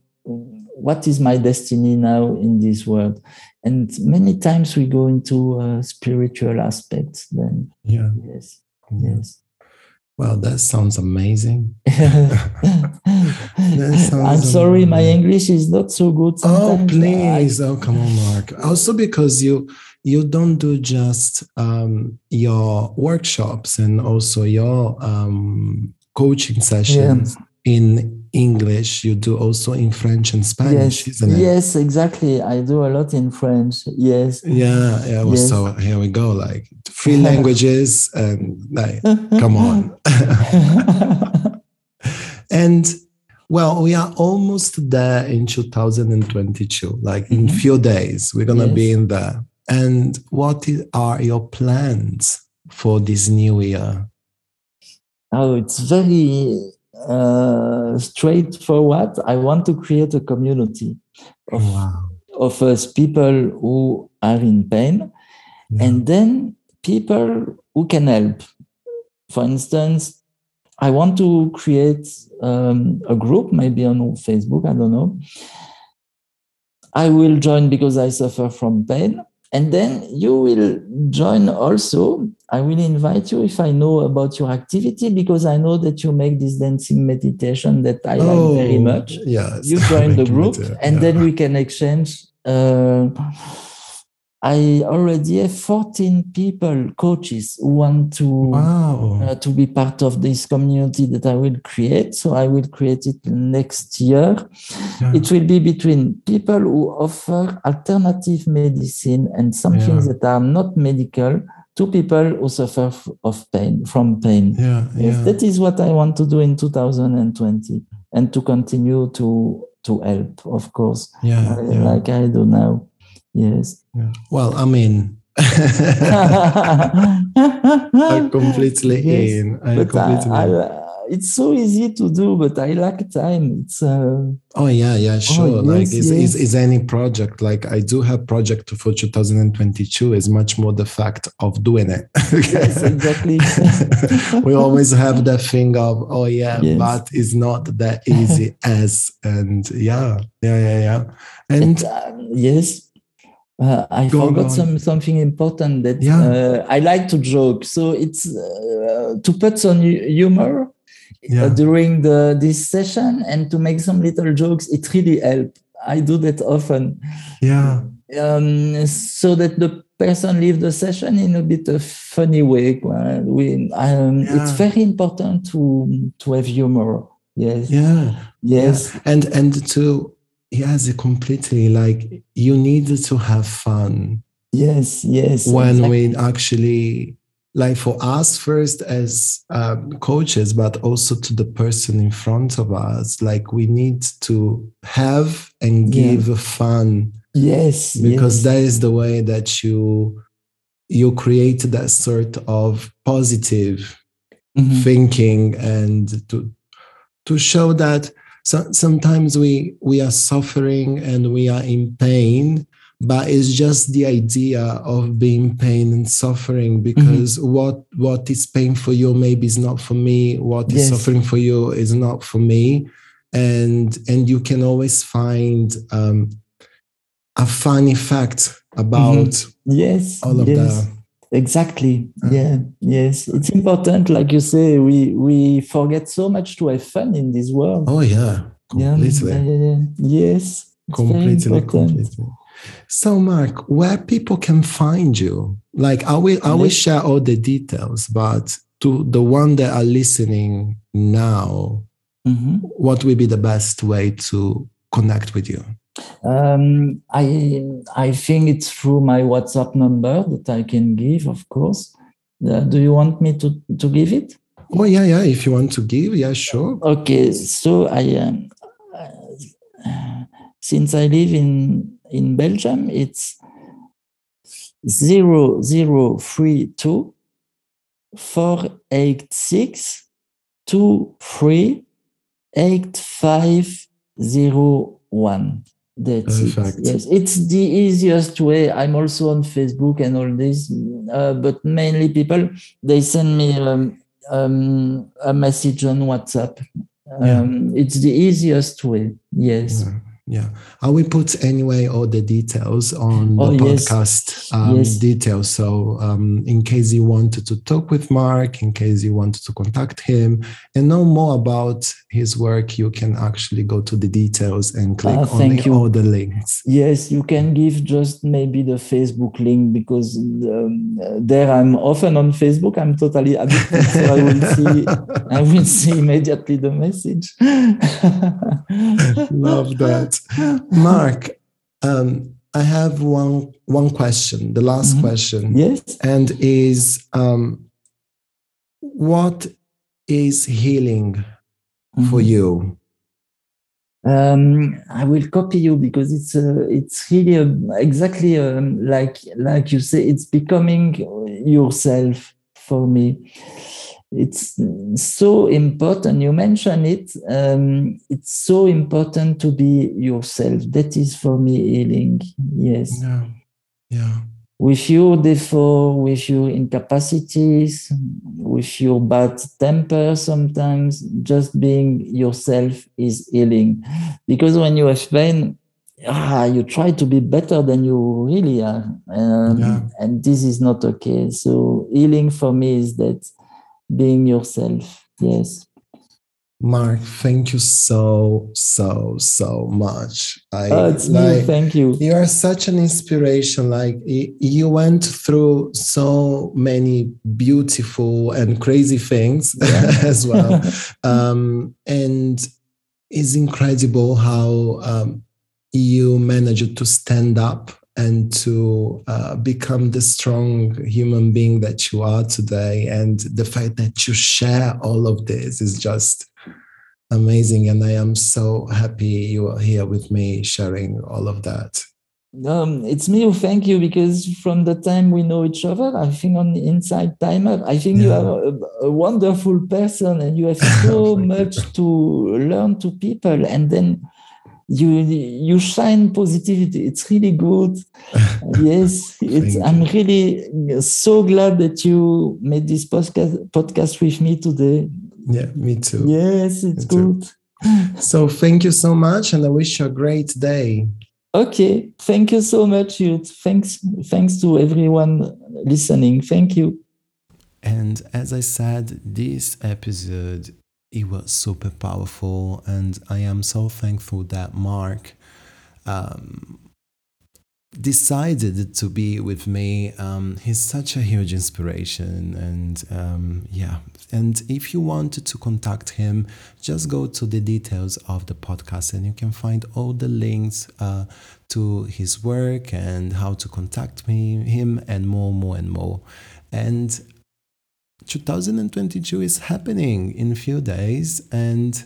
what is my destiny now in this world? And many times we go into uh, spiritual aspects then. Yeah. Yes. Yes. Well that sounds amazing. *laughs* *laughs* That sounds i'm sorry amazing. my english is not so good oh please I... oh come on mark. Also because you you don't do just um, your workshops and also your um, coaching sessions yeah. in English. You do also in French and Spanish, yes. isn't it? Yes, exactly. I do a lot in French. Yes. Yeah, yeah. Well, yes. So here we go. Like three *laughs* languages, and like, come on. *laughs* and well, we are almost there in 2022. Like mm-hmm. in few days, we're gonna yes. be in there. And what are your plans for this new year? Oh, it's very uh, straightforward. I want to create a community of, wow. of us people who are in pain, yeah. and then people who can help. For instance, I want to create um, a group, maybe on Facebook, I don't know. I will join because I suffer from pain. And then you will join also. I will invite you if I know about your activity because I know that you make this dancing meditation that I oh, like very much. Yes. You *laughs* join the group and yeah. then we can exchange. Uh, I already have 14 people, coaches, who want to wow. uh, to be part of this community that I will create. So I will create it next year. Yeah. It will be between people who offer alternative medicine and some yeah. things that are not medical to people who suffer of pain from pain. Yeah, yes, that is what I want to do in 2020 and to continue to to help, of course, yeah, like I do now. Yes. Yeah. Well, I mean, *laughs* I'm *laughs* completely yes, in. I'm completely I, I, it's so easy to do, but I lack time. It's uh, oh yeah, yeah, oh, sure. Oh, like yes, is, yes. is is any project like I do have project for 2022 is much more the fact of doing it. *laughs* yes, exactly. we always have that thing of oh yeah, yes. but it's not that easy as and yeah, yeah, yeah, yeah. And uh, yes, uh, I Go forgot some something important that yeah. uh, I like to joke. So it's uh, to put some humor uh, yeah. during the this session and to make some little jokes. It really helps. I do that often. Yeah. Um, so that the person leave the session in a bit of funny way. We, um, yeah. It's very important to to have humor. Yes. Yeah. Yes. And and to yes completely like you need to have fun yes yes when exactly. we actually like for us first as um, coaches but also to the person in front of us like we need to have and give yeah. fun yes because yes. that is the way that you you create that sort of positive mm-hmm. thinking and to to show that so sometimes we we are suffering and we are in pain but it's just the idea of being pain and suffering because mm-hmm. what what is pain for you maybe is not for me What is yes. suffering for you is not for me and and you can always find um, a funny fact about mm-hmm. yes all of yes. that exactly. Uh, yeah. Yes. It's important like you say we we forget so much to have fun in this world. Oh yeah. Completely. Yeah, yeah, yeah. yes. Completely completely. So mark where people can find you? Like i will i will share all the details but to the one that are listening now mm-hmm. what will be the best way to connect with you um, I I think it's through my WhatsApp number that I can give, of course. Uh, do you want me to to give it? Oh yeah, yeah. If you want to give, yeah, sure. Okay, so I um, uh, since I live in in Belgium, it's zero zero three two four eight six two three eight five zero one. That's Perfect. it. Yes, it's the easiest way. I'm also on Facebook and all this, uh, but mainly people they send me um, um, a message on WhatsApp. Um, yeah. It's the easiest way. Yes. Yeah. Yeah i will put anyway all the details on the Oh, yes. podcast um, Yes. details so um, in case you wanted to talk with mark in case you wanted to contact him and know more about his work you can actually go to the details and click Ah, on the- you. all the links Yes, you can give just maybe the Facebook link because um, there I'm often on Facebook. I'm totally addicted, so I will *laughs* see. I will see immediately the message. *laughs* love that *laughs* mark um, i have one one question the last Mhm. question Yes. and is um, what is healing for Mhm. you Um, I will copy you because it's uh, it's really um, exactly um, like like you say. It's becoming yourself for me. It's so important. You mentioned it. Um, it's so important to be yourself. That is for me healing. Yes, yeah yeah with your default, with your incapacities, with your bad temper sometimes, just being yourself is healing. Because when you have pain, ah, you try to be better than you really are. Um, Yeah. And this is not okay. So healing for me is that being yourself. Yes. mark thank you so so so much i Oh, it's like me. Thank you. you are such an inspiration like you went through so many beautiful and crazy things *laughs* Yeah. as well *laughs* um, and it's incredible how um, you managed to stand up and to uh, become the strong human being that you are today. And the fact that you share all of this is just amazing. And i am so happy you are here with me sharing all of that. Um, it's me who thank you because from the time we know each other, I think on the Insight Timer, I think you are a, a wonderful person and you have *laughs* so much to learn to people. And then you you shine positivity. It's really good. *laughs* yes, it's, I'm really so glad that you made this podcast podcast with me today. yeah me too Yes, it's Me too. good. so thank you so much and i wish you a great day Okay, thank you so much, Yurt. Thanks, thanks to everyone listening. Thank you. And as I said, this episode it was super powerful, and I am so thankful that Mark um, decided to be with me. Um, he's such a huge inspiration, and um, yeah. And if you wanted to contact him, just go to the details of the podcast, and you can find all the links uh, to his work and how to contact me, him, and more, more, and more. And 2022 is happening in a few days, and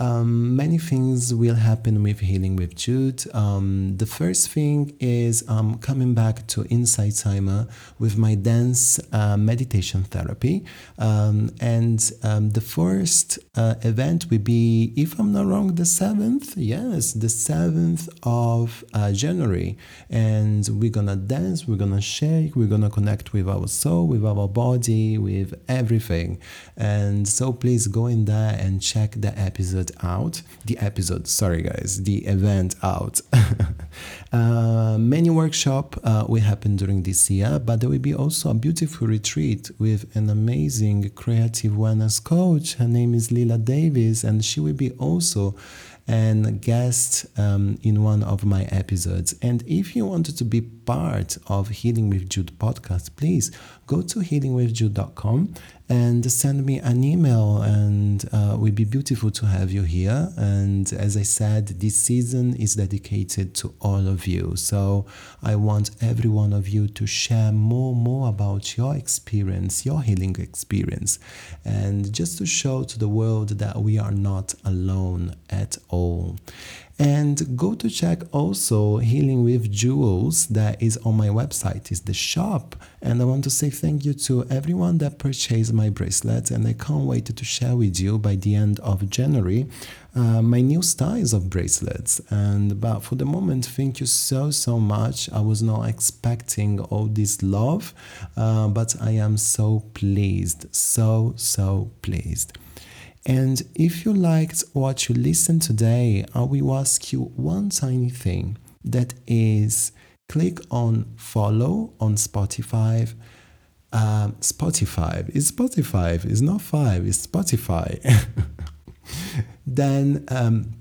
um, many things will happen with Healing with Jude. Um, the first thing is um, coming back to Insight Timer with my dance uh, meditation therapy. Um, and um, the first uh, event will be, if I'm not wrong, the 7th. Yes, the 7th of uh, January. And we're gonna dance, we're gonna shake, we're gonna connect with our soul, with our body, with everything. And so please go in there and check the episode out. The episode, sorry guys, the event out. *laughs* uh, many workshop uh, will happen during this year, but there will be also a beautiful retreat with an amazing creative wellness coach. Her name is Lila Davis, and she will be also and guest um, in one of my episodes. And if you wanted to be part of Healing with Jude podcast, please go to healingwithjude.com and send me an email. And uh, would be beautiful to have you here. And as I said, this season is dedicated to all of you. So I want every one of you to share more, more about your experience, your healing experience, and just to show to the world that we are not alone at all. And go to check also Healing with Jewels that is on my website, is the shop. And I want to say thank you to everyone that purchased my bracelets, And I can't wait to share with you by the end of January uh, my new styles of bracelets. And but for the moment, thank you so so much. I was not expecting all this love, uh, but I am so pleased, so so pleased. And if you liked what you listened today, I will ask you one tiny thing that is click on follow on Spotify. Um, Spotify is Spotify. It's not five. It's Spotify. *laughs* then um,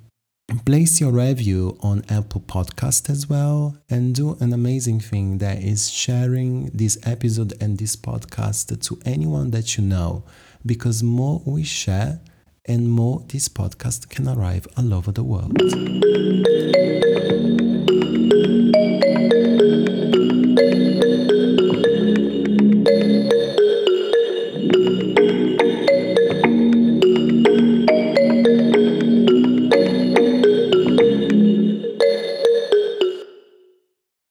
place your review on Apple Podcast as well, and do an amazing thing that is sharing this episode and this podcast to anyone that you know, because more we share and more this podcast can arrive all over the world.